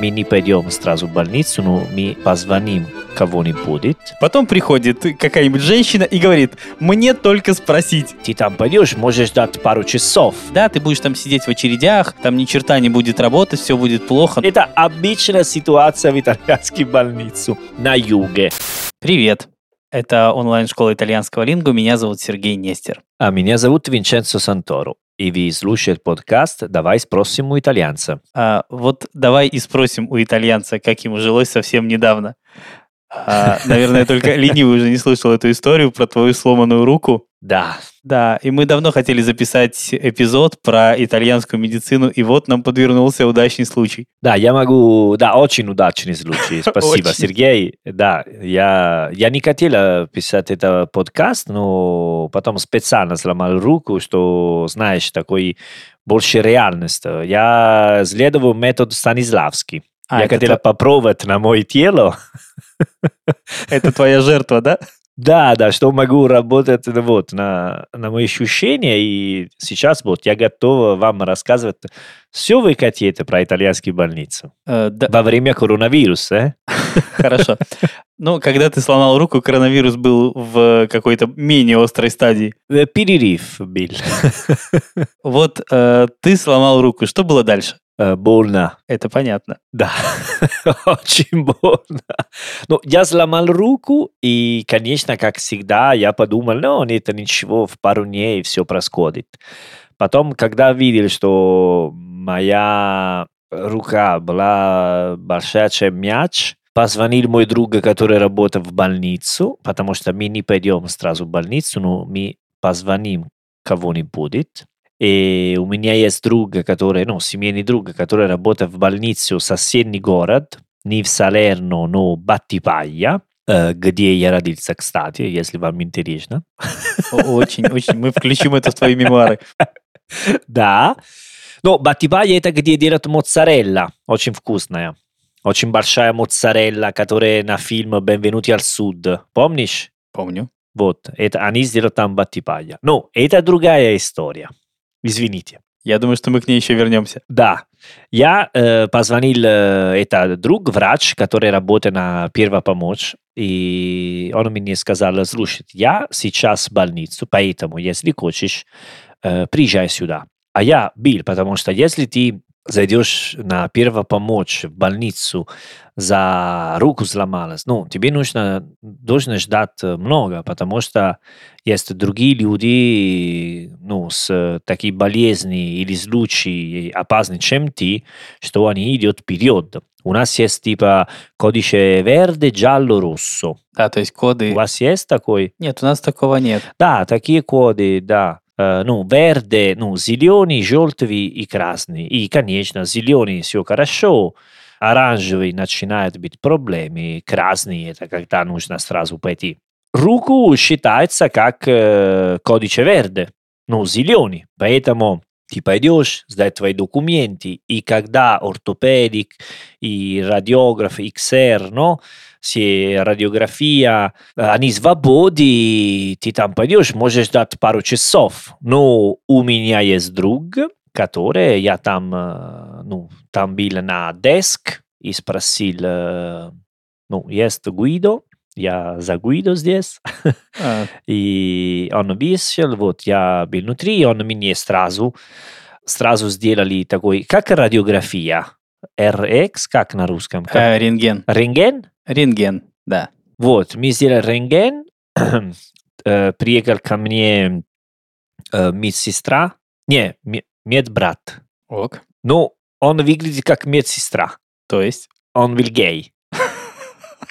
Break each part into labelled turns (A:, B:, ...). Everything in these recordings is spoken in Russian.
A: Мы не пойдем сразу в больницу, но мы позвоним кого-нибудь.
B: Потом приходит какая-нибудь женщина и говорит, мне только спросить.
A: Ты там пойдешь, можешь ждать пару часов.
B: Да, ты будешь там сидеть в очередях, там ни черта не будет работать, все будет плохо.
A: Это обычная ситуация в итальянской больнице на юге.
B: Привет. Это онлайн-школа итальянского лингу. Меня зовут Сергей Нестер.
A: А меня зовут Винченцо Санторо. И вы слушаете подкаст «Давай спросим у итальянца».
B: А, вот давай и спросим у итальянца, как ему жилось совсем недавно. А, наверное, только ленивый уже не слышал эту историю про твою сломанную руку.
A: Да.
B: Да, и мы давно хотели записать эпизод про итальянскую медицину, и вот нам подвернулся удачный случай.
A: Да, я могу... Да, очень удачный случай. Спасибо. Сергей. Да, я, я не хотел писать этот подкаст, но потом специально сломал руку, что, знаешь, такой больше реальность. Я следовал метод Станиславский.
B: А,
A: я хотел
B: то-
A: попробовать на мое тело.
B: Это твоя жертва, да?
A: Да, да, что могу работать ну, вот, на, на мои ощущения. И сейчас вот я готов вам рассказывать все вы хотите про итальянские больницы.
B: Э, да,
A: Во время коронавируса. э?
B: хорошо. Ну, когда ты сломал руку, коронавирус был в какой-то менее острой стадии.
A: Э, Перерыв был.
B: Вот э, ты сломал руку, что было дальше?
A: Э, Больно.
B: Это понятно.
A: Да, очень больно. Ну, я сломал руку, и, конечно, как всегда, я подумал, ну, это ничего, в пару дней все происходит. Потом, когда видел, что моя рука была большая, чем мяч, позвонил мой друг, который работает в больницу, потому что мы не пойдем сразу в больницу, но мы позвоним кого-нибудь. И у меня есть друг, который, ну, семейный друг, который работает в больнице в соседний город, не в Салерно, но Баттипагlia, э, где я родился, кстати, если вам интересно.
B: О- Очень, очень. Мы включим это в твои мемуары.
A: Да. Но Баттипагlia это где делают моцарелла, очень вкусная. Очень большая моцарелла, которая на фильм «Benvenuti al Sud». Помнишь?
B: Помню.
A: Вот, это они сделают там Баттипагlia. Ну, это другая история. Извините.
B: Я думаю, что мы к ней еще вернемся.
A: Да, я э, позвонил, э, это друг, врач, который работает на первой помощь, и он мне сказал, слушай, я сейчас в больницу, поэтому, если хочешь, э, приезжай сюда. А я бил, потому что если ты зайдешь на первую помощь в больницу за руку сломалась, ну, тебе нужно, должен ждать много, потому что есть другие люди, ну, с такие болезни или случаи опасны, чем ты, что они идут вперед. У нас есть типа кодиce verde, giallo, rosso.
B: Да, то есть коды...
A: У вас есть такой?
B: Нет, у нас такого нет.
A: Да, такие коды, да. Э, ну, верде, ну, зеленый, желтый и красный. И, конечно, зеленый все хорошо, оранжевый начинает быть проблемы, красный это когда нужно сразу пойти. Руку считается как э, кодиce verde, ну, зеленый. Поэтому ты пойдешь сдать твои документы, и когда ортопедик и радиограф XR, no, все радиография, они свободы, ты там пойдешь, можешь ждать пару часов. Но у меня есть друг, который, я там, э, ну, там был на деск и спросил, э, ну, есть Гуидо, я за Гуидо здесь.
B: А,
A: И он вышел, вот я был внутри, и он мне сразу, сразу сделали такой, как радиография, RX, как на русском? Как?
B: э, рентген.
A: Рентген?
B: Рентген, да.
A: Вот, мы сделали рентген, э, приехал ко мне э, медсестра, не, ме- медбрат.
B: Ок.
A: Ну, он выглядит как медсестра,
B: То есть?
A: он был гей.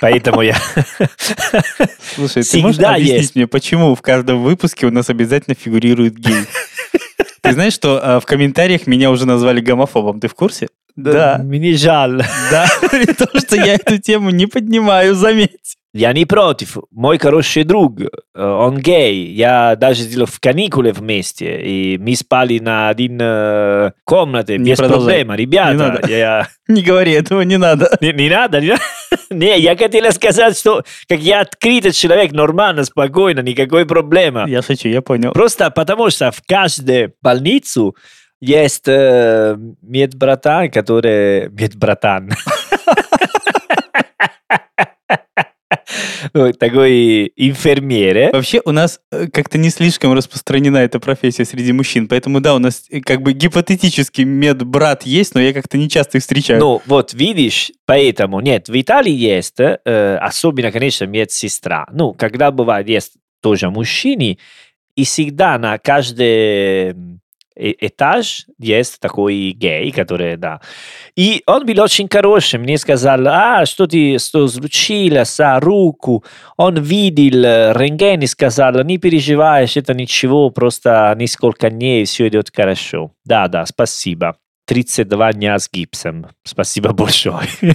A: Поэтому я...
B: Слушай, ты можешь объяснить
A: есть.
B: мне, почему в каждом выпуске у нас обязательно фигурирует гей? Ты знаешь, что а, в комментариях меня уже назвали гомофобом, ты в курсе? Да.
A: Мне жаль.
B: Да, том, что я эту тему не поднимаю, заметь.
A: Я не против. Мой хороший друг, э, он гей. Я даже сделал в каникулы вместе. И мы спали на один э, комнате.
B: Не
A: без
B: продолжай.
A: проблем. Ребята,
B: Не надо.
A: я...
B: Не говори этого, не надо.
A: Не, не надо, не надо. Не, я хотел сказать, что как я открытый человек, нормально, спокойно, никакой проблемы.
B: Я шучу, я понял.
A: Просто потому что в каждую больницу есть э, медбратан, который... Медбратан. Ну, Такой инфермере.
B: Вообще у нас э, как-то не слишком распространена эта профессия среди мужчин, поэтому да, у нас э, как бы гипотетически медбрат есть, но я как-то не часто их встречаю.
A: Ну, вот видишь, поэтому, нет, в Италии есть, э, особенно, конечно, медсестра. Ну, когда бывает, есть тоже мужчины, и всегда на э- этаж есть такой гей, который, да. И он был очень хороший, мне сказал, а, что ты что случилось, а, руку. Он видел э, рентген и сказал, не переживаешь, это ничего, просто несколько дней, все идет хорошо. Да, да, спасибо. 32 дня с гипсом. Спасибо большое.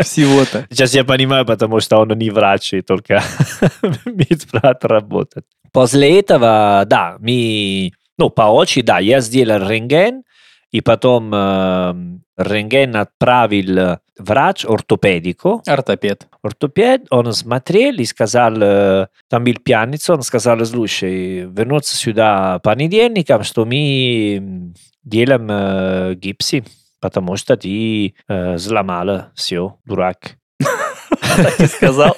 B: Всего-то.
A: Сейчас я понимаю, потому что он не врач, и только медбрат работает. После этого, да, мы, ну, по очереди, да, я сделал рентген, и потом э, рентген отправил врач ортопедику.
B: Ортопед.
A: Ортопед, он смотрел и сказал, э, там был пьяница, он сказал, слушай, вернуться сюда понедельником, что мы делаем э, гипсы, потому что ты э, взломала все, дурак.
B: Так и сказал.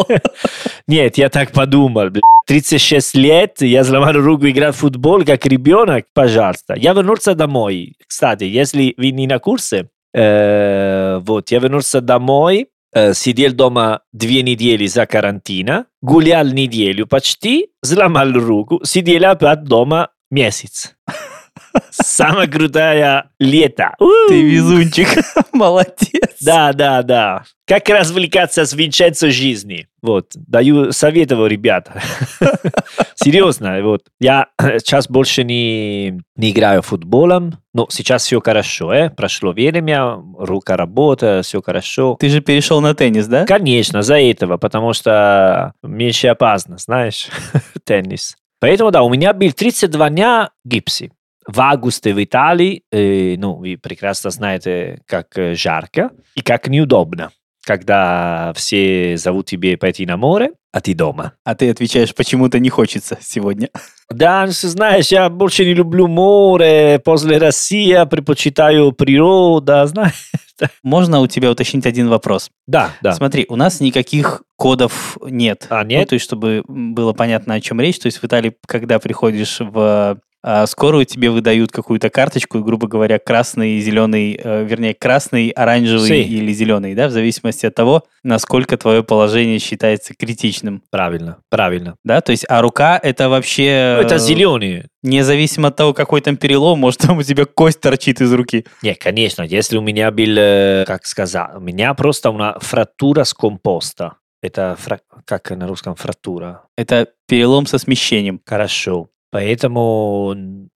A: Нет, я так подумал. бля. 36 лет, я сломал руку, играл в футбол как ребенок, пожалуйста. Я вернулся домой. Кстати, если вы не на курсе, э, вот, я вернулся домой, э, сидел дома две недели за карантина, гулял неделю почти, сломал руку, сидел опять дома месяц. Самая крутая лето.
B: Ты везунчик. Молодец.
A: Да, да, да. Как развлекаться с Винченцо жизни. Вот, даю совет его, ребята. Серьезно, вот. Я сейчас больше не, не играю футболом, но сейчас все хорошо, э? Прошло время, рука работает, все хорошо.
B: Ты же перешел на теннис, да?
A: Конечно, за этого, потому что меньше опасно, знаешь, теннис. Поэтому, да, у меня был 32 дня гипси. В августе в Италии, э, ну, вы прекрасно знаете, как э, жарко и как неудобно, когда все зовут тебе пойти на море, а ты дома.
B: А ты отвечаешь, почему-то не хочется сегодня.
A: Да, ну, знаешь, я больше не люблю море, после России предпочитаю природу, знаешь.
B: Можно у тебя уточнить один вопрос?
A: Да, да.
B: Смотри, у нас никаких кодов нет.
A: А,
B: Ну,
A: нет?
B: то есть, чтобы было понятно, о чем речь. То есть, в Италии, когда приходишь в а, скорую, тебе выдают какую-то карточку, грубо говоря, красный, зеленый, э, вернее, красный, оранжевый
A: Си.
B: или зеленый, да, в зависимости от того, насколько твое положение считается критичным,
A: Правильно, правильно.
B: да, то есть, а рука это вообще...
A: Ну, это
B: э,
A: зеленые.
B: Независимо от того, какой там перелом, может, там у тебя кость торчит из руки.
A: Не, конечно, если у меня был, как сказать, у меня просто una фрактура скомпоста. Это фра- как на русском фрактура?
B: Это перелом со смещением.
A: Хорошо. Поэтому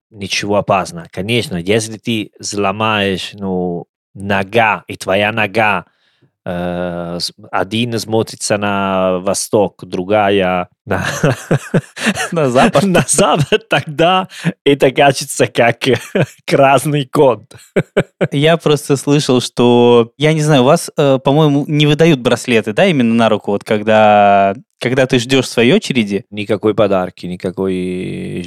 A: ничего опасного. Конечно, если ты сломаешь ну, нога, и твоя нога э, один смотрится на восток, другая на,
B: На запад.
A: на запад, тогда это кажется как красный код.
B: Я просто слышал, что, я не знаю, у вас, э, по-моему, не выдают браслеты, да, именно на руку, вот когда, когда ты ждешь своей очереди.
A: Никакой подарки, никакой,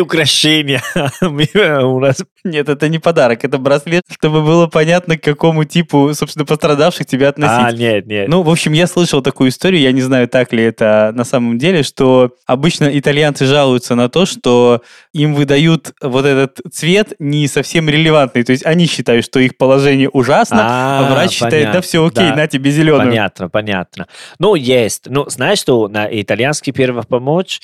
A: украшения. Мы- У нас
B: Нет, это не подарок, это браслет, чтобы было понятно, к какому типу, собственно, пострадавших тебя
A: А,
B: относить.
A: нет, нет.
B: Ну, в общем, я слышал такую историю, я не знаю, так ли это на самом деле, что обычно итальянцы жалуются на то, что им выдают вот этот цвет не совсем релевантный. То есть они считают, что их положение ужасно, а, врач считает, да
A: понятно,
B: все окей,
A: да.
B: на тебе зеленую.
A: Понятно, понятно. Ну, есть. Ну, знаешь, что на итальянский первая помощь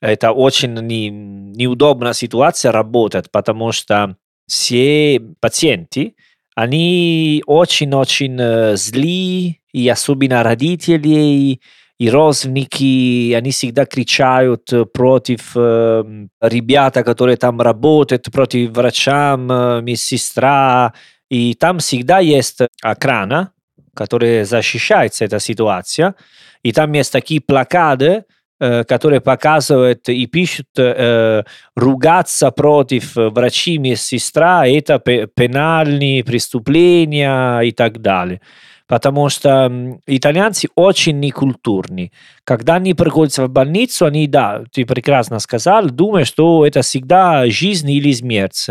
A: это очень не- неудобная ситуация работает, потому что все пациенты, они очень-очень э, злые, и особенно родители, и родственники, они всегда кричают против э, ребята, которые там работают, против врачам, э, медсестра, и там всегда есть охрана, которая защищается эта ситуация, и там есть такие плакаты, э, которые показывают и пишут э, ругаться против врачей, медсестра, это пе- пенальные преступления и так далее. Потому что итальянцы очень некультурны. Когда они приходят в больницу, они, да, ты прекрасно сказал, думают, что это всегда жизнь или смерть.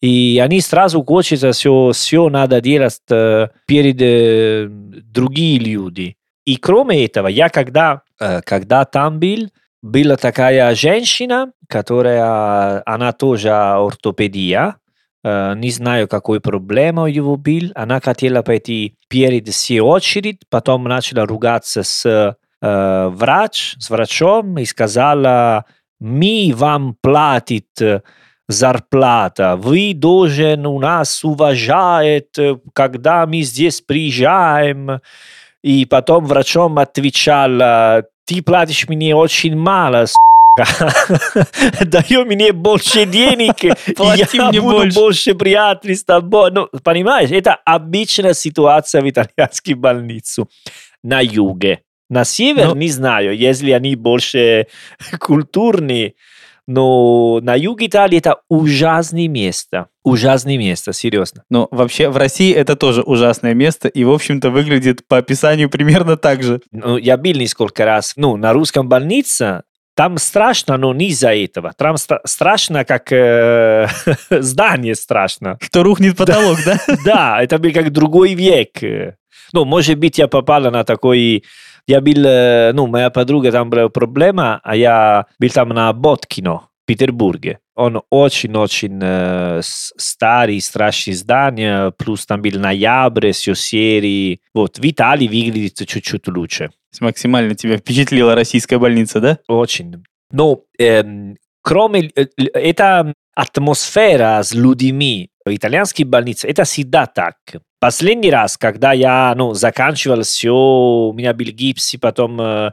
A: И они сразу хочется все, все надо делать перед э, другие люди. И кроме этого, я когда, э, когда там был, была такая женщина, которая, она тоже ортопедия, не знаю, какой проблема у него был. Она хотела пойти перед всей очередь, потом начала ругаться с uh, врач, с врачом и сказала, мы вам платит зарплата, вы должен у нас уважать, когда мы здесь приезжаем. И потом врачом отвечал, ты платишь мне очень мало, Даю мне больше денег, я мне буду больше. больше приятный с тобой. Ну, понимаешь, это обычная ситуация в итальянской больнице на юге. На север Но... не знаю, если они больше культурные, но на юге Италии это ужасное место. Ужасное место, серьезно.
B: Но вообще в России это тоже ужасное место и, в общем-то, выглядит по описанию примерно так же.
A: Ну, я был несколько раз. Ну, на русском больнице там страшно, но не из-за этого. Там страшно, как э, здание страшно.
B: Что рухнет потолок, да?
A: Да, это был как другой век. Ну, может быть, я попала на такой... Я был... Э, ну, моя подруга там была проблема, а я был там на Боткино, Петербурге. Он очень-очень э, старый, страшный здание, плюс там был ноябрь, все серии. Вот, в Италии выглядит чуть-чуть лучше.
B: Максимально тебя впечатлила российская больница, да?
A: Очень. Но эм, кроме... Э, эта атмосфера с людьми в итальянских больницах, это всегда так. Последний раз, когда я ну, заканчивал все, у меня был гипс, потом э, Э,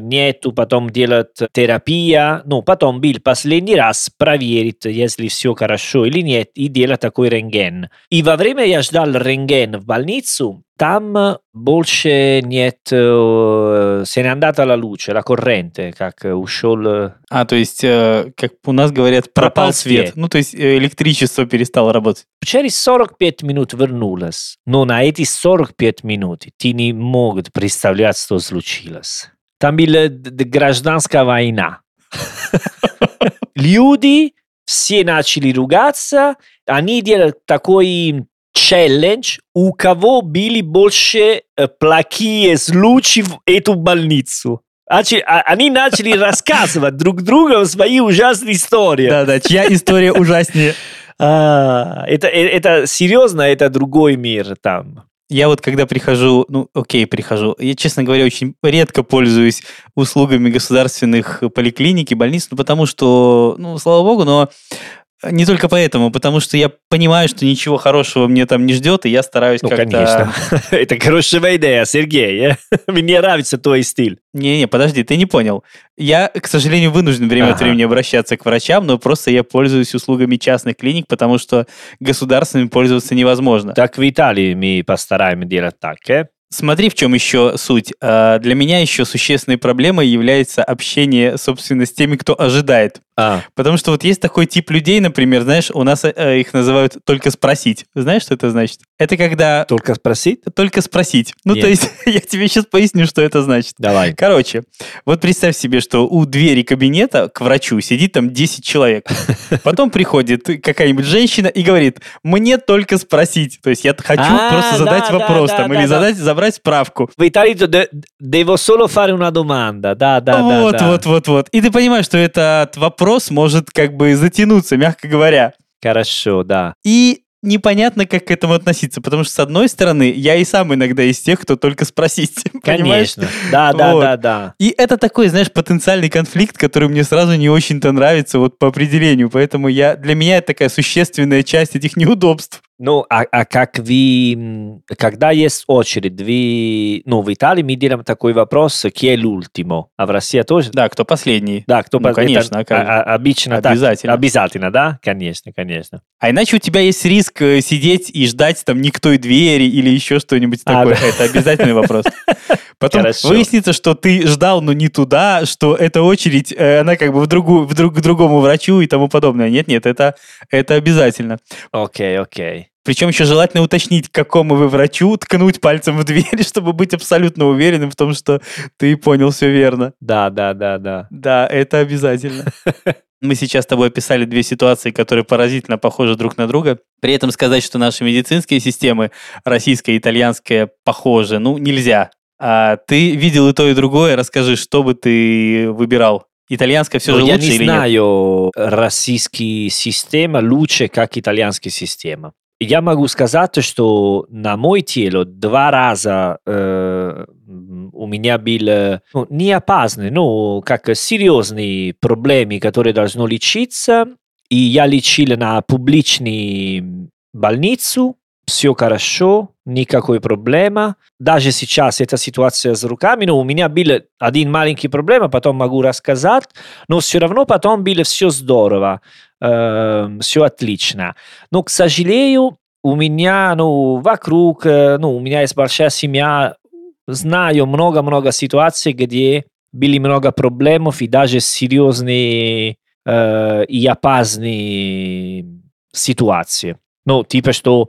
A: нету, потом делать терапия, ну, потом был последний раз проверить, если все хорошо или нет, и делать такой рентген. И во время я ждал рентген в больницу, там больше нет, э, se n'è andata la luce, la corrente, как ушел...
B: А, то есть, как у нас говорят, пропал, пропал свет. свет. Ну, то есть, электричество перестало работать.
A: Через 45 минут вернулось, но на эти 45 минут ты не могут представлять, что случилось. Там была гражданская война. Люди все начали ругаться, они делали такой челлендж, у кого были больше плохие случаи в эту больницу. Они начали рассказывать друг другу свои ужасные истории.
B: Да-да, чья история ужаснее.
A: А, это, это серьезно, это другой мир там
B: я вот когда прихожу, ну, окей, прихожу, я, честно говоря, очень редко пользуюсь услугами государственных поликлиник и больниц, ну, потому что, ну, слава богу, но не только поэтому, потому что я понимаю, что ничего хорошего мне там не ждет, и я стараюсь
A: ну,
B: как-то...
A: конечно. Это хорошая идея, Сергей. Мне нравится твой стиль.
B: Не-не, подожди, ты не понял. Я, к сожалению, вынужден время ага. от времени обращаться к врачам, но просто я пользуюсь услугами частных клиник, потому что государственными пользоваться невозможно.
A: Так в Италии мы постараемся делать так, э?
B: Смотри, в чем еще суть. А, для меня еще существенной проблемой является общение, собственно, с теми, кто ожидает. А. Потому что вот есть такой тип людей, например, знаешь, у нас э, их называют «только спросить». Знаешь, что это значит? Это когда...
A: Только спросить?
B: Только спросить. Ну, Нет. то есть, я тебе сейчас поясню, что это значит.
A: Давай.
B: Короче, вот представь себе, что у двери кабинета к врачу сидит там 10 человек. Потом приходит какая-нибудь женщина и говорит, мне только спросить. То есть, я хочу а, просто задать вопрос там или задать, забрать справку.
A: В Италии devo solo fare una domanda. Да, да, да.
B: Вот, вот, вот, вот. И ты понимаешь, что этот вопрос вопрос может как бы затянуться, мягко говоря.
A: Хорошо, да.
B: И непонятно, как к этому относиться, потому что, с одной стороны, я и сам иногда из тех, кто только спросить.
A: Конечно. Да, да, вот. да, да.
B: И это такой, знаешь, потенциальный конфликт, который мне сразу не очень-то нравится вот по определению, поэтому я, для меня это такая существенная часть этих неудобств.
A: Ну, а, а как вы, когда есть очередь, вы, ну, в Италии мы делаем такой вопрос, кто l'ultimo, а в России тоже?
B: Да, кто последний.
A: Да, кто
B: ну, последний. конечно, это,
A: а, а, обычно
B: Обязательно.
A: Так, обязательно, да? Конечно, конечно.
B: А иначе у тебя есть риск э, сидеть и ждать там никто и двери или еще что-нибудь а, такое. Да. Это обязательный вопрос. Потом Хорошо. выяснится, что ты ждал, но не туда, что эта очередь, э, она как бы в другую, в друг, к другому врачу и тому подобное. Нет, нет, это, это обязательно.
A: Окей, okay, окей. Okay.
B: Причем еще желательно уточнить, к какому вы врачу, ткнуть пальцем в дверь, чтобы быть абсолютно уверенным в том, что ты понял все верно.
A: Да, да, да, да.
B: Да, это обязательно. Мы сейчас с тобой описали две ситуации, которые поразительно похожи друг на друга. При этом сказать, что наши медицинские системы, российская и итальянская, похожи, ну, нельзя. А ты видел и то, и другое. Расскажи, что бы ты выбирал? Итальянская все
A: Но
B: же
A: я
B: лучше
A: не
B: или нет?
A: знаю российский система лучше, как итальянская система. Я могу сказать, что на мой тело два раза э, у меня был ну, не опасный, но как серьезные проблемы, которые должны лечиться. И я лечил на публичную больницу, все хорошо, никакой проблемы. Даже сейчас эта ситуация с руками, но у меня был один маленький проблема, потом могу рассказать, но все равно потом было все здорово, все отлично. Но, к сожалению, у меня, ну, вокруг, э, ну, у меня есть большая семья, знаю много-много ситуаций, где были много проблемов и даже серьезные э, и опасные ситуации. Ну, типа, что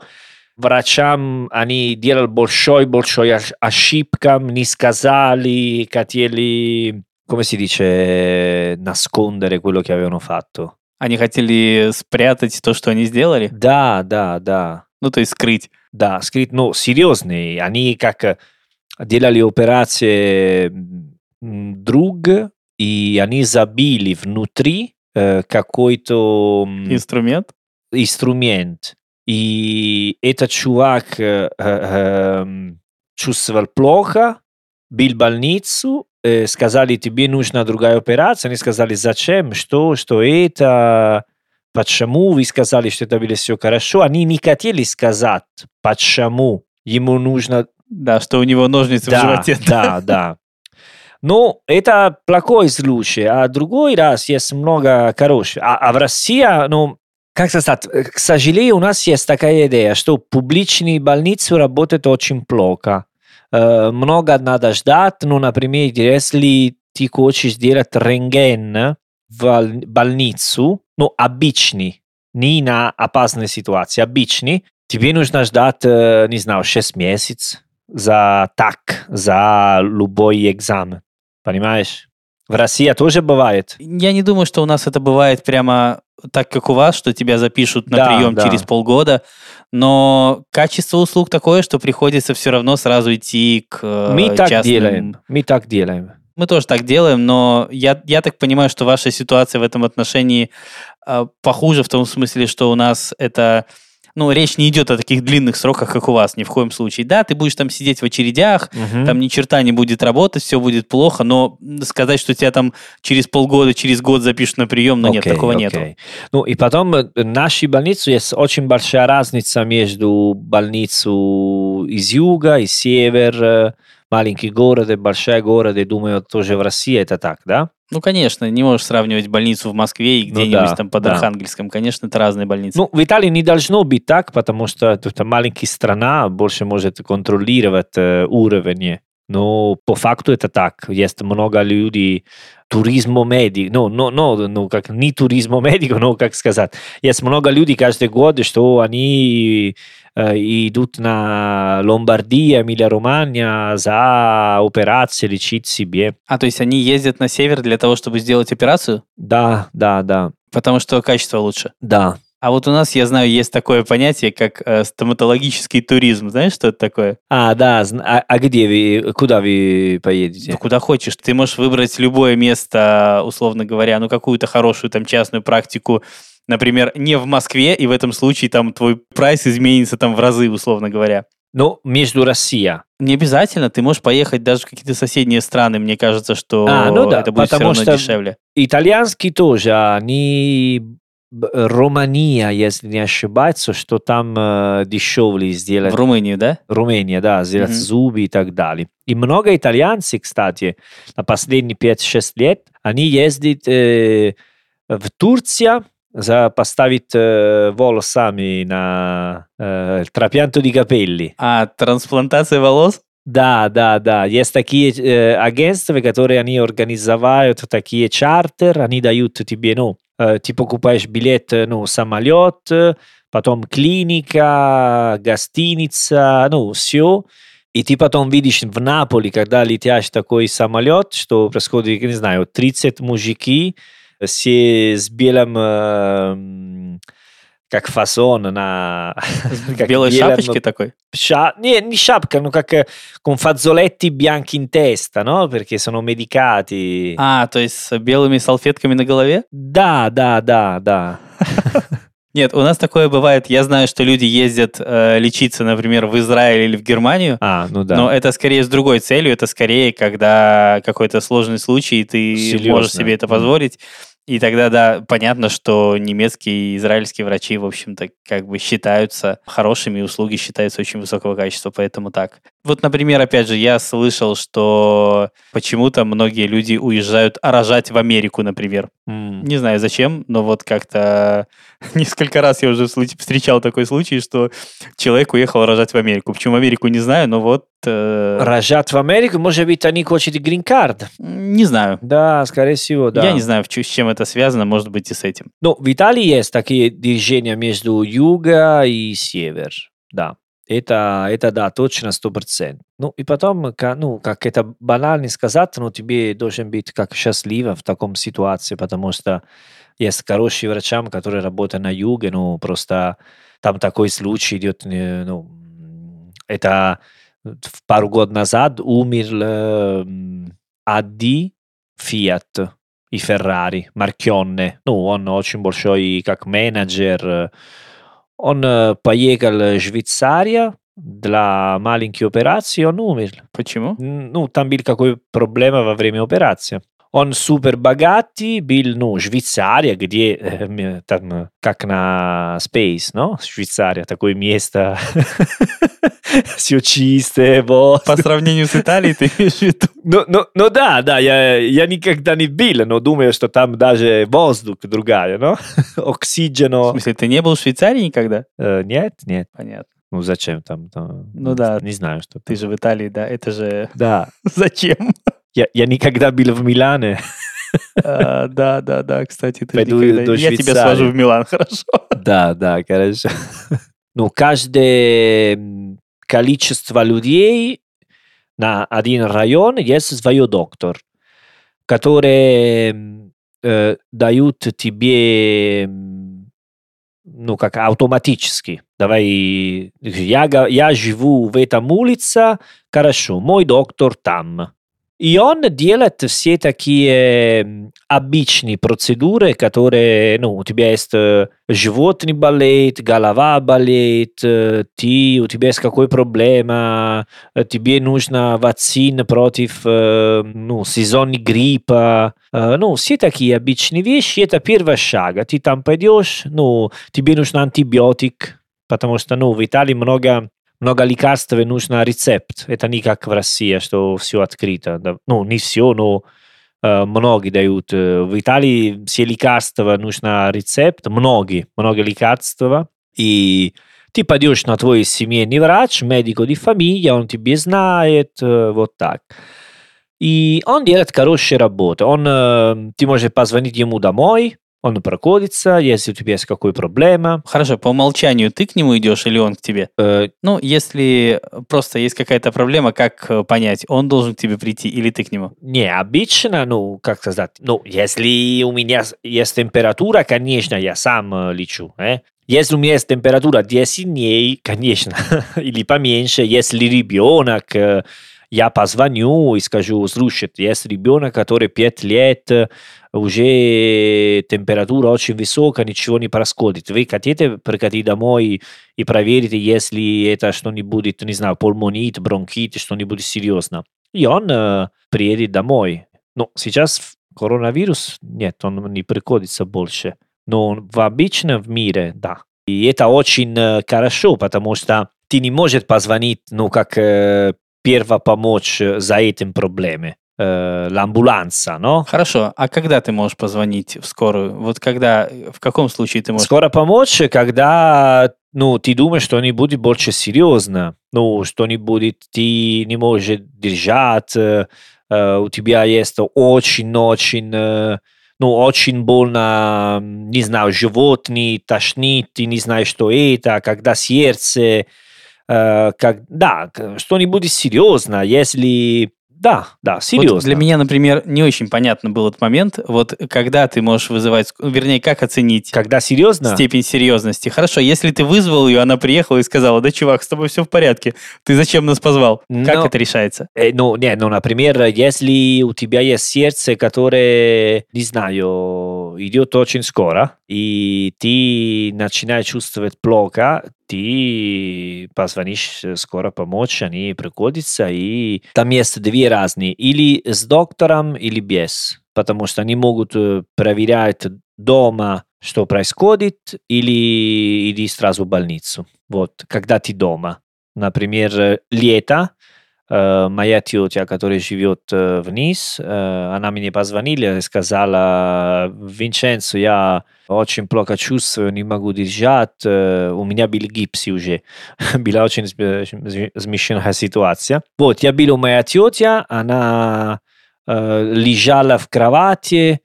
A: врачам они делали большой-большой ош- ошибкам, не сказали, хотели, come si dice, nascondere quello che avevano fatto.
B: Они хотели спрятать то, что они сделали?
A: Да, да, да.
B: Ну, то есть скрыть.
A: Да, скрит, ну, серьезные. Они как э, делали операции друг, и они забили внутри э, какой-то
B: Инструмент?
A: инструмент. И этот чувак э, э, эм, чувствовал плохо, был в больницу, э, сказали, тебе нужна другая операция. Они сказали, зачем, что, что это, почему вы сказали, что это было все хорошо. Они не хотели сказать, почему ему нужно
B: Да, что у него ножницы в
A: да,
B: животе.
A: Да, да. Ну, это плохой случай, а другой раз есть много хороших. А, а в России, ну, как сказать, к сожалению, у нас есть такая идея, что публичные больницы работают очень плохо. Э, много надо ждать, ну, например, если ты хочешь делать рентген в бол- больницу, ну, обычный, не на опасной ситуации, обычный, тебе нужно ждать, э, не знаю, 6 месяцев за так, за любой экзамен. Понимаешь? В России тоже бывает.
B: Я не думаю, что у нас это бывает прямо так, как у вас, что тебя запишут на
A: Да,
B: прием
A: да.
B: через полгода, но качество услуг такое, что приходится все равно сразу идти к э,
A: Мы так
B: частным-
A: делаем. Мы так делаем.
B: Мы тоже так делаем, но я, я так понимаю, что ваша ситуация в этом отношении э, похуже в том смысле, что у нас это... Ну, речь не идет о таких длинных сроках, как у вас, ни в коем случае. Да, ты будешь там сидеть в очередях,
A: Мгм.
B: там ни черта не будет работать, все будет плохо, но сказать, что тебя там через полгода, через год запишут на прием, ну нет,
A: Окей,
B: такого
A: окей.
B: нету.
A: Ну и потом э, в нашей больнице есть очень большая разница между больницей из юга и север, э, маленький город и большой город, и думаю, тоже в России это так, да?
B: Ну, конечно, не можешь сравнивать больницу в Москве и
A: Ну
B: где-нибудь
A: да,
B: там под
A: да.
B: Архангельском. Конечно, это разные больницы.
A: Ну, в Италии не должно быть так, потому что это маленькая страна, больше может контролировать э, уровень. Но по факту это так. Есть много людей, туризмо медик, ну, ну, ну, ну, как не туризмо медико, но как сказать, есть много людей каждый год, что они э, идут на Ломбардия, Эмилия-Романья за операции лечить себе.
B: А, то есть они ездят на север для того, чтобы сделать операцию?
A: Да, да, да,
B: Потому что качество лучше.
A: да.
B: А вот у нас, я знаю, есть такое понятие, как э, стоматологический туризм. Знаешь, что это такое?
A: А, да, а, а где вы, куда вы поедете?
B: Ну, куда хочешь. Ты можешь выбрать любое место, условно говоря, ну, какую-то хорошую там частную практику, например, не в Москве, и в этом случае там твой прайс изменится там в разы, условно говоря.
A: Ну, между Россия.
B: Не обязательно, ты можешь поехать даже в какие-то соседние страны, мне кажется, что
A: А, ну да,
B: это будет все
A: потому
B: равно
A: что-
B: дешевле.
A: Итальянский тоже, они б- Румыния, если не ошибаюсь, что там э, дешевле сделать.
B: В Румынию, да?
A: Румыния, да, сделать
B: Мгм.
A: зубы и так далее. И много итальянцев, кстати, на последние 5-6 лет, они ездят э, в Турцию за поставить э, волосами на э, trapianto di capelli.
B: А трансплантация волос?
A: Да, да, да. Есть такие э, агентства, которые они организовывают такие чартер, они дают тебе, ну, э, ты покупаешь билет, э, ну, самолет, э, потом клиника, гостиница, ну, все. И ты потом видишь в Наполе, когда летишь такой самолет, что происходит, не знаю, 30 мужики, все с белым, э, как фасон на...
B: Как белой шапочке такой?
A: Ша... Не, не шапка, ну как con fazzoletti bianchi in testa, no? Perché sono medicati.
B: А, то есть с белыми салфетками на голове?
A: Да, да, да, да.
B: Нет, у нас такое бывает. Я знаю, что люди ездят э, лечиться, например, в Израиль или в Германию.
A: А, ну да.
B: Но это скорее с другой целью. Это скорее, когда какой-то сложный случай, и ты Серьезно? можешь себе это позволить. И тогда, да, понятно, что немецкие и израильские врачи, в общем-то, как бы считаются хорошими, услуги считаются очень высокого качества, поэтому так. Вот, например, опять же, я слышал, что почему-то многие люди уезжают рожать в Америку, например. Mm. Не знаю зачем, но вот как-то несколько раз я уже встречал такой случай, что человек уехал рожать в Америку. Почему в Америку, не знаю, но вот...
A: Э... Рожать в Америку? Может быть, они хотят грин-карт?
B: Не знаю.
A: Да, скорее всего, да.
B: Я не знаю, с чем это связано, может быть, и с этим.
A: Ну, в Италии есть такие движения между юга и север, да. Это, это да, точно сто процентов. Ну, и потом, ну, как это банально сказать, но тебе должен быть как счастливо в таком ситуации, потому что есть хорошие врачам, которые работают на юге, ну, просто там такой случай идет, ну, это пару год назад умер э, Адди Fiat и Ferrari, Маркионне. Ну, он очень большой как менеджер, он э, поехал в Швейцарию для маленькой операции, он умер.
B: Почему?
A: Ну, там был какой проблема во время операции. Он супер богатый, был, ну, Швейцария, где э, там, как на Space, no? Швейцария, такое место, все чистое, вот.
B: По сравнению с Италией, ты имеешь в виду?
A: Ну, ну, ну да, да, я, я никогда не был, но думаю, что там даже воздух другая, но оксиджено.
B: В смысле, ты не был в Швейцарии никогда?
A: Э, нет, нет.
B: Понятно.
A: Ну зачем там? там
B: ну да.
A: Не знаю, что.
B: Ты же в Италии, да? Это же...
A: Да.
B: зачем?
A: Я, я никогда был в Милане.
B: А, да, да, да, кстати, ты Пойду никогда... Я тебя свожу в Милан, хорошо?
A: Да, да, хорошо. Ну, каждое количество людей на один район есть свой доктор, которые э, дают тебе ну, как автоматически. Давай, я, я живу в этом улице, хорошо, мой доктор там. И он делает все такие обычные процедуры, которые, ну, у тебя есть животный болит, голова болит, ты, у тебя есть какой проблема, тебе нужна вакцина против, ну, сезонный гриппа, ну, все такие обычные вещи, это первый шаг. Ты там пойдешь, ну, тебе нужен антибиотик, потому что, ну, в Италии много много лекарств нужно рецепт. Это не как в России, что все открыто. Ну, не все, но э, многие дают. В Италии все лекарства нужно рецепт, многие, много лекарств. И ты пойдешь на твой семейный врач, медико di famiglia, он тебе знает, вот так. И он делает хорошую работу. Он, ты можешь позвонить ему домой, он проходится, если у тебя есть какая проблема.
B: Хорошо, по умолчанию ты к нему идешь или он к тебе? Э, ну, если просто есть какая-то проблема, как э, понять, он должен к тебе прийти или ты к нему?
A: Не, обычно, ну, как сказать, ну, если у меня есть температура, конечно, я сам э, лечу, э? Если у меня есть температура 10 дней, конечно, или поменьше, если ребенок, э, я позвоню и скажу, слушайте, есть ребенок, который 5 лет, уже температура очень высокая, ничего не происходит. Вы хотите прийти домой и проверить, если это что-нибудь, не знаю, пульмонит, бронхит, что-нибудь серьезно. И он э, приедет домой. Но сейчас коронавирус, нет, он не приходится больше. Но в обычном мире, да. И это очень э, хорошо, потому что ты не можешь позвонить, ну, как э, перво помочь за этим проблеме э, no?
B: Хорошо, а когда ты можешь позвонить в скорую? Вот когда, в каком случае ты можешь...
A: Скоро помочь, когда ну, ты думаешь, что не будет больше серьезно, ну, что не будет, ты не можешь держать, э, у тебя есть очень-очень, э, ну, очень больно, не знаю, живот не тошнит, ты не знаешь, что это, когда сердце, э, как, да, что-нибудь серьезно, если да, да, серьезно.
B: Вот для меня, например, не очень понятно был этот момент. Вот когда ты можешь вызывать, вернее, как оценить
A: когда серьезно?
B: степень серьезности. Хорошо, если ты вызвал ее, она приехала и сказала, да, чувак, с тобой все в порядке, ты зачем нас позвал?
A: Но,
B: как это решается?
A: Э, ну, нет, ну, например, если у тебя есть сердце, которое, не знаю, идет очень скоро, и ты начинаешь чувствовать плохо, ты позвонишь скоро помочь, они приходятся, и там есть две разные, или с доктором, или без, потому что они могут проверять дома, что происходит, или иди сразу в больницу. Вот, когда ты дома. Например, лето, моя тетя, которая живет вниз, она мне позвонила и сказала, Винченцо, я очень плохо чувствую, не могу держать, у меня был гипс уже. Была очень смешная ситуация. Вот, я был у моя тетя, она лежала в кровати,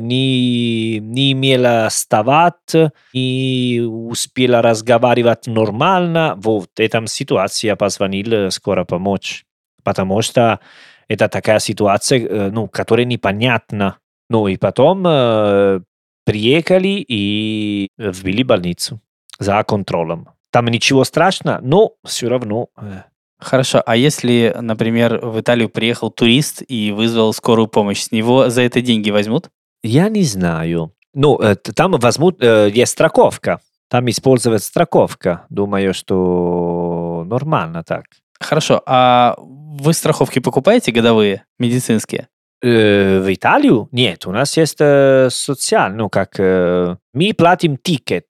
A: не, не имела вставать, не успела разговаривать нормально. Вот в этом ситуации я позвонил скоро помочь, потому что это такая ситуация, ну, которая непонятна. Ну и потом э, приехали и ввели больницу за контролем. Там ничего страшного, но все равно э,
B: Хорошо, а если, например, в Италию приехал турист и вызвал скорую помощь, с него за это деньги возьмут?
A: Я не знаю. Ну, там возьмут, есть страховка. Там используется страховка. Думаю, что нормально так.
B: Хорошо, а вы страховки покупаете годовые, медицинские?
A: Э, в Италию? Нет, у нас есть э, социальный, ну как, э, мы платим ticket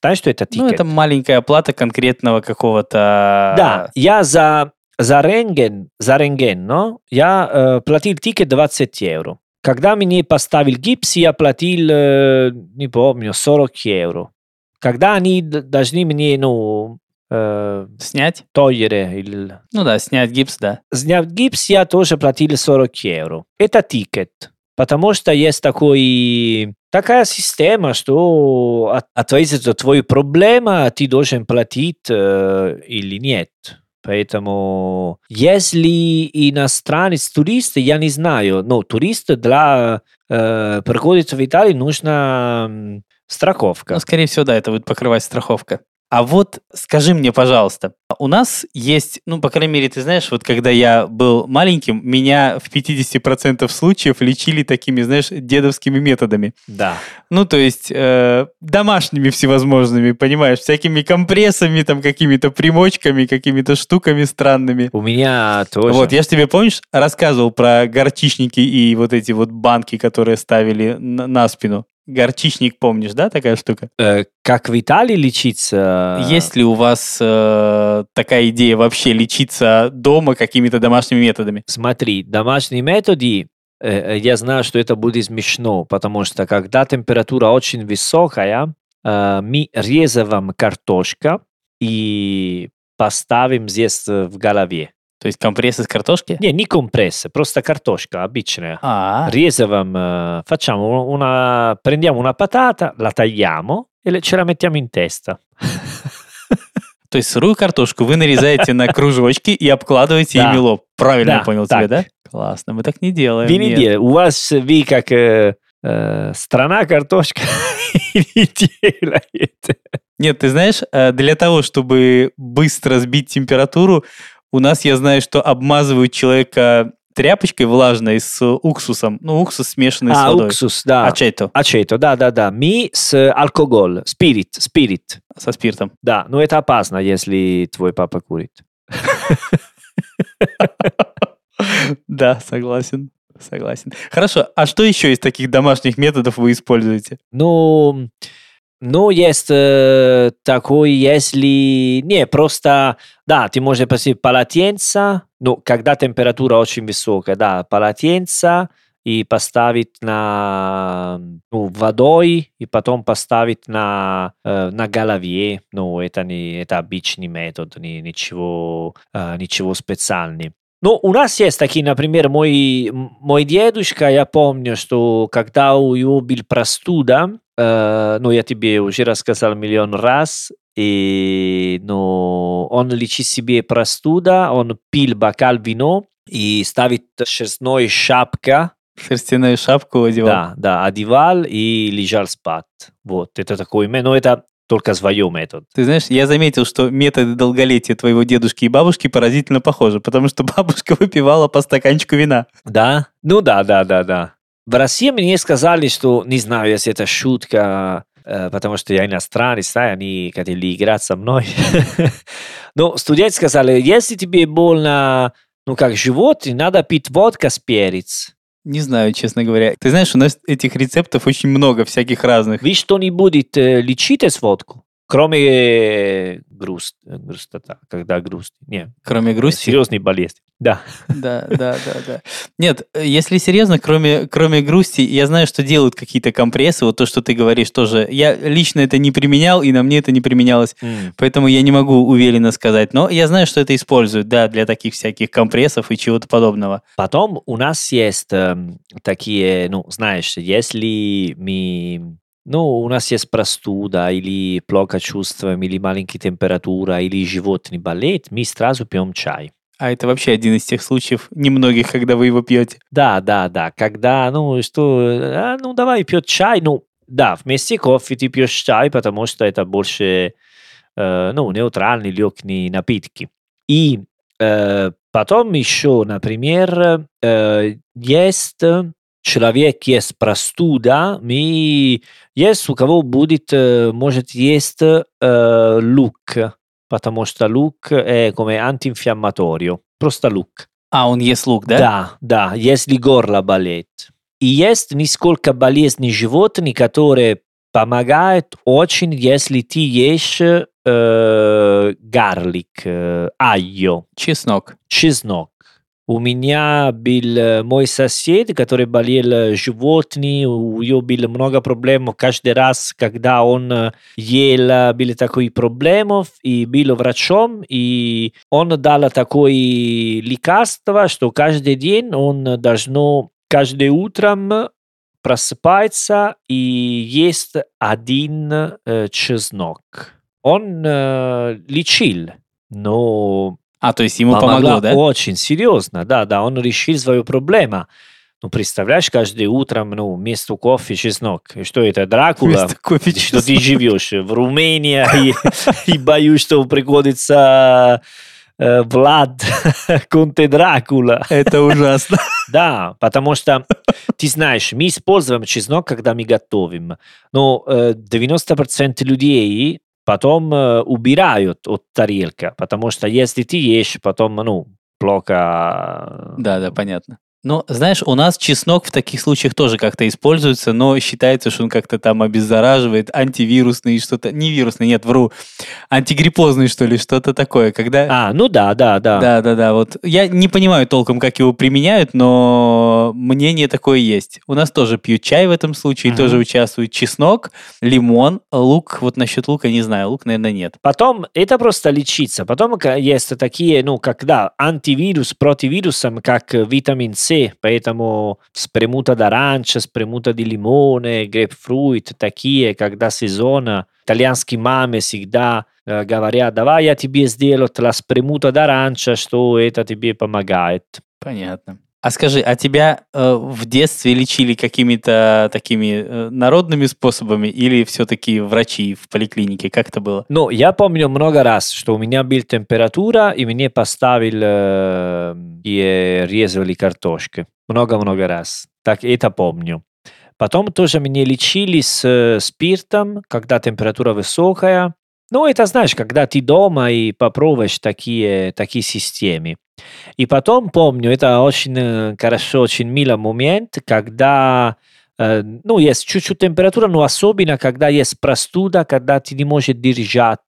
A: знаешь, что это ticket?
B: Ну, это маленькая оплата конкретного какого-то...
A: Да, я за, за рентген, за рентген, но я э, платил ticket 20 евро. Когда мне поставил гипс, я платил, э, не помню, 40 евро. Когда они должны мне, ну, э,
B: снять?
A: Togliere или...
B: Ну да, снять гипс, да.
A: Снять гипс я тоже платил 40 евро. Это тикет. Потому что есть такой, такая система, что ответить на твою проблему ты должен платить э, или нет. Поэтому, если иностранец турист, я не знаю, но турист для э, приходит в Италию нужна страховка.
B: Ну, скорее всего, да, это будет покрывать страховка. А вот скажи мне, пожалуйста, у нас есть, ну, по крайней мере, ты знаешь, вот когда я был маленьким, меня в 50% случаев лечили такими, знаешь, дедовскими методами.
A: Да.
B: Ну, то есть э, домашними всевозможными, понимаешь, всякими компрессами, там, какими-то примочками, какими-то штуками странными.
A: У меня тоже.
B: Вот, я же тебе, помнишь, рассказывал про горчичники и вот эти вот банки, которые ставили на, на спину. Горчичник, помнишь, да, такая штука?
A: Э, как в Италии лечиться?
B: Есть ли у вас э, такая идея вообще лечиться дома какими-то домашними методами?
A: Смотри, домашние методы, э, я знаю, что это будет смешно, потому что когда температура очень высокая, э, мы резаем картошка и поставим здесь в голове.
B: То есть компресс из картошки?
A: Не, не компресс, просто картошка обычная.
B: А.
A: Резаем, facciamo una, prendiamo una patata, la tagliamo e ce la mettiamo in testa.
B: То есть сырую картошку вы нарезаете на кружочки и обкладываете ими лоб. Правильно я понял тебя, да? Классно, мы так не делаем.
A: Вы не делаете. У вас, вы как страна картошка не делаете.
B: Нет, ты знаешь, для того, чтобы быстро сбить температуру, у нас, я знаю, что обмазывают человека тряпочкой влажной с уксусом. Ну, уксус смешанный
A: а,
B: с водой.
A: уксус, да.
B: Ачето.
A: Ачето, да-да-да. Ми с алкоголь, спирит, спирит.
B: Со спиртом.
A: Да, но это опасно, если твой папа курит.
B: Да, согласен. Согласен. Хорошо, а что еще из таких домашних методов вы используете?
A: Ну, ну, есть э, такой, если... Не, просто, да, ты можешь посмотреть полотенце, ну, когда температура очень высокая, да, полотенце, и поставить на ну, водой, и потом поставить на, э, на голове. Ну, это, не, это обычный метод, не, ничего, э, ничего специального. Ну, у нас есть такие, например, мой, мой дедушка, я помню, что когда у него был простуда, э, ну, я тебе уже рассказал миллион раз, и, ну, он лечит себе простуда, он пил бокал вино и ставит шерстной шапка,
B: Шерстяную шапку одевал.
A: да, да, одевал и лежал спать. Вот, это такой, ме- но это только свой метод.
B: Ты знаешь, я заметил, что методы долголетия твоего дедушки и бабушки поразительно похожи, потому что бабушка выпивала по стаканчику вина.
A: Да? Ну да, да, да, да. В России мне сказали, что, не знаю, если это шутка, э, потому что я иностранец, да, они хотели играть со мной. Но студенты сказали, если тебе больно, ну как живот, надо пить водка с перец.
B: Не знаю, честно говоря. Ты знаешь, у нас этих рецептов очень много всяких разных.
A: Вы что-нибудь э, лечите с водку? Кроме э, груст, э, грустота, когда грусть. Не,
B: Кроме грусти.
A: серьезные болезни. Да.
B: Да, да, да, да. Нет, э, если серьезно, кроме, кроме грусти, я знаю, что делают какие-то компрессы, вот то, что ты говоришь тоже. Я лично это не применял, и на мне это не применялось,
A: М.
B: поэтому я не могу уверенно сказать. Но я знаю, что это используют, да, для таких всяких компрессов и чего-то подобного.
A: Потом у нас есть эм, такие, ну, знаешь, если мы, ну, у нас есть простуда или плохо чувствуем, или маленькая температура, или животный болит, мы сразу пьем чай.
B: А это вообще один из тех случаев, немногих, когда вы его пьете.
A: Да, да, да, когда, ну, что, а, ну, давай пьет чай, ну, да, вместе кофе ты пьешь чай, потому что это больше, э, ну, нейтральные легкие напитки. И э, потом еще, например, э, есть человек, есть простуда, мы, есть у кого будет, э, может есть э, лук, потому что лук è come antinfiammatorio, просто лук.
B: А, он ест лук, да?
A: Да, да, если горло болит. И есть несколько болезней животных, которые помогают очень, если ты ешь э, гарлик, э, айо,
B: Чеснок.
A: чеснок. У меня был э, мой сосед, который болел э, животным, у него было много проблем каждый раз, когда он э, ел, были такие проблемы, и был врачом, и он дал такое лекарство, что каждый день он должно каждое утром просыпается и есть один э, чеснок. Он э, лечил, но
B: А, то есть ему
A: помогла
B: помогло, да?
A: Очень серьезно, да, да, он решил свою проблему. Ну, представляешь, каждое утро, ну, вместо кофе чеснок. И Что это, Дракула?
B: Вместо кофе
A: Что ты
B: чеснок.
A: живешь в Румынии и, и боюсь, что приходится э, Влад Конте Дракула.
B: Это ужасно.
A: Да, потому что, ты знаешь, мы используем чеснок, когда мы готовим. Но э, 90% людей потом э, убирают от тарелки, потому что если ты ешь, потом, ну, плохо...
B: Да, да, понятно. Ну, знаешь, у нас чеснок в таких случаях тоже как-то используется, но считается, что он как-то там обеззараживает, антивирусный что-то, не вирусный, нет, вру, антигриппозный, что ли, что-то такое, когда...
A: А, ну да, да, да.
B: Да, да, да, вот я не понимаю толком, как его применяют, но мнение такое есть. У нас тоже пьют чай в этом случае,
A: Мгм.
B: тоже участвует чеснок, лимон, лук, вот насчет лука не знаю, лук, наверное, нет.
A: Потом это просто лечиться. Потом есть такие, ну, когда антивирус против вирусом, как витамин С, поэтому спремута d'aранча, спремута di лимоне, грейпфрут, такие, когда сезон, итальянские мамы всегда э, говорят, давай я тебе сделаю la спремута d'aранча, что это тебе помогает.
B: Понятно. А скажи, а тебя э, в детстве лечили какими-то такими э, народными способами или все-таки врачи в поликлинике? Как это было?
A: Ну, я помню много раз, что у меня была температура, и мне поставили э, и резали картошки. Много-много раз. Так это помню. Потом тоже меня лечили с э, спиртом, когда температура высокая. Ну, это знаешь, когда ты дома и попробуешь такие, такие системы. И потом помню, это очень э, хорошо, очень милый момент, когда э, ну, есть чуть-чуть температура, но особенно, когда есть простуда, когда ты не можешь держать.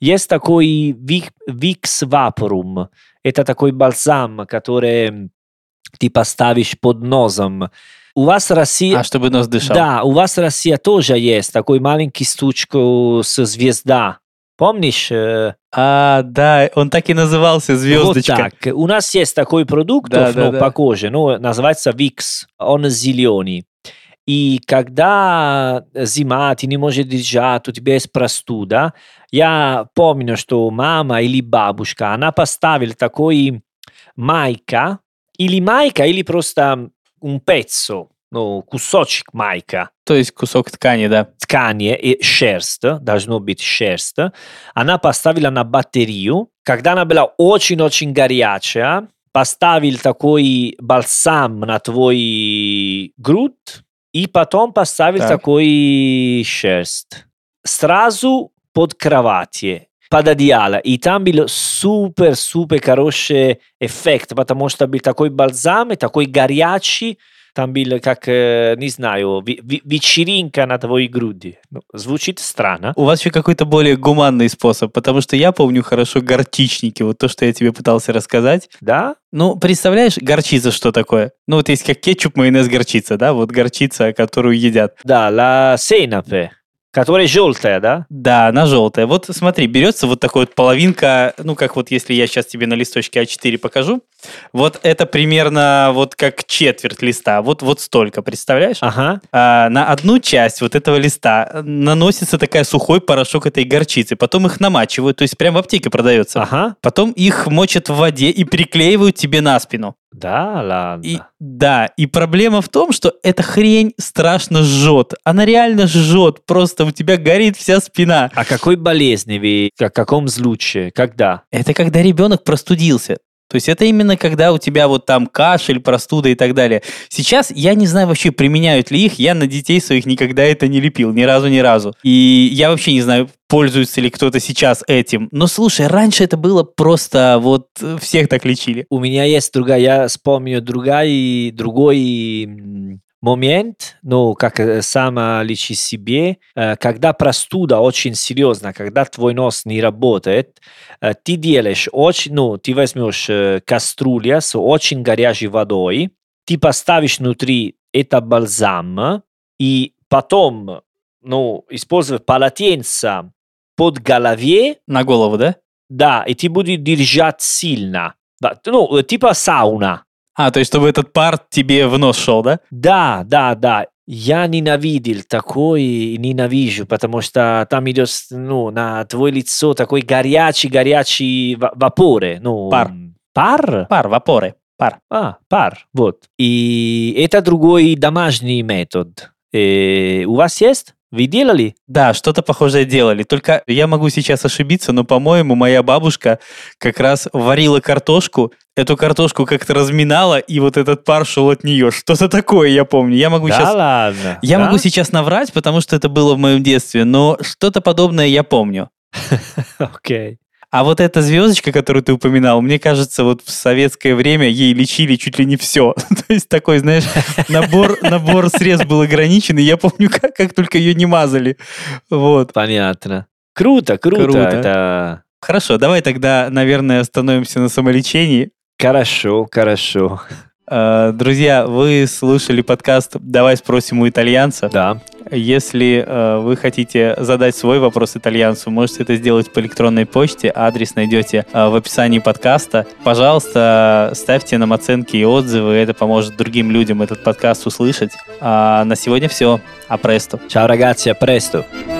A: Есть такой Vicks Vaporum. Это такой бальзам, который ты поставишь под носом. У вас Россия...
B: А чтобы нос дышал?
A: Да, у вас Россия тоже есть такой маленький стучку с звезда. Помнишь? э,
B: А, да, он так и назывался, звездочка.
A: Вот так. У нас есть такой продукт
B: Да, да, да.
A: по коже, ну, называется Vicks. Он зеленый. И когда зима, ты не можешь держать, у тебя есть простуда, я помню, что мама или бабушка, она поставила такой майка, или майка, или просто un pezzo, ну, кусочек майка,
B: То есть кусок ткани, да.
A: ткани и шерсть, должно быть шерсть, она поставила на батарею. Когда она была очень-очень горячая, поставил такой бальзам на твой грудь и потом поставил
B: Так.
A: такой шерсть. Сразу под кровати, под одеяло. И там был супер-супер хороший эффект, потому что был такой бальзам, и такой горячий, там был как, э, не знаю, вечеринка на твоей груди. Ну, звучит странно.
B: У вас еще какой-то более гуманный способ, потому что я помню хорошо горчичники, вот то, что я тебе пытался рассказать.
A: Да?
B: Ну, представляешь, горчица что такое? Ну, вот есть как кетчуп, майонез, горчица, да? Вот горчица, которую едят.
A: Да, la senape, которая желтая, да?
B: Да, она желтая. Вот смотри, берется вот такая вот половинка, ну, как вот если я сейчас тебе на листочке А4 покажу, вот это примерно вот как четверть листа, вот, вот столько, представляешь?
A: Ага.
B: А, на одну часть вот этого листа наносится такая сухой порошок этой горчицы, потом их намачивают, то есть прям в аптеке продается.
A: Ага.
B: Потом их мочат в воде и приклеивают тебе на спину.
A: Да, ладно.
B: И да, и проблема в том, что эта хрень страшно жжет. Она реально жжет, просто у тебя горит вся спина.
A: А какой болезни вы, о каком случае, когда?
B: Это когда ребенок простудился. То есть это именно когда у тебя вот там кашель, простуда и так далее. Сейчас я не знаю вообще, применяют ли их. Я на детей своих никогда это не лепил, ни разу, ни разу. И я вообще не знаю, пользуется ли кто-то сейчас этим. Но слушай, раньше это было просто вот всех так лечили.
A: У меня есть другая, я вспомню другая, другой момент, ну, как э, сама лечи себе, э, когда простуда очень серьезна, когда твой нос не работает, э, ты делаешь очень, ну, ты возьмешь кастрюлю с очень горячей водой, ты поставишь внутри это бальзам, и потом, ну, используя полотенце под голове,
B: На голову, да?
A: да, и ты будешь держать сильно. Ну, типа сауна.
B: А, то есть чтобы этот пар тебе в нос шел, да?
A: Да, да, да. Я ненавидел такой, ненавижу, потому что там идет, ну, на твое лицо такой горячий, горячий ва- вапоры. Ну,
B: Пар.
A: Пар?
B: Пар, вапоры, пар.
A: А, пар, вот. И это другой домашний метод. Э, у вас есть? Вы делали?
B: Да, что-то похожее делали. Только я могу сейчас ошибиться, но, по-моему, моя бабушка как раз варила картошку, эту картошку как-то разминала, и вот этот пар шел от нее. Что-то такое, я помню. Я могу
A: да
B: сейчас...
A: ладно.
B: Я
A: да?
B: могу сейчас наврать, потому что это было в моем детстве, но что-то подобное я помню.
A: Окей.
B: А вот эта звездочка, которую ты упоминал, мне кажется, вот в советское время ей лечили чуть ли не все. То есть такой, знаешь, набор, набор средств был ограничен, и я помню, как, как только ее не мазали. Вот.
A: Понятно. Круто, круто.
B: Круто.
A: Это
B: Хорошо, давай тогда, наверное, остановимся на самолечении.
A: хорошо, хорошо.
B: Э, Друзья, вы слушали подкаст «Давай спросим у итальянца».
A: Да.
B: Если э, вы хотите задать свой вопрос итальянцу, можете это сделать по электронной почте. Адрес найдете э, в описании подкаста. Пожалуйста, ставьте нам оценки и отзывы. Это поможет другим людям этот подкаст услышать. А на сегодня все. А престо.
A: Ciao ragazzi, a presto.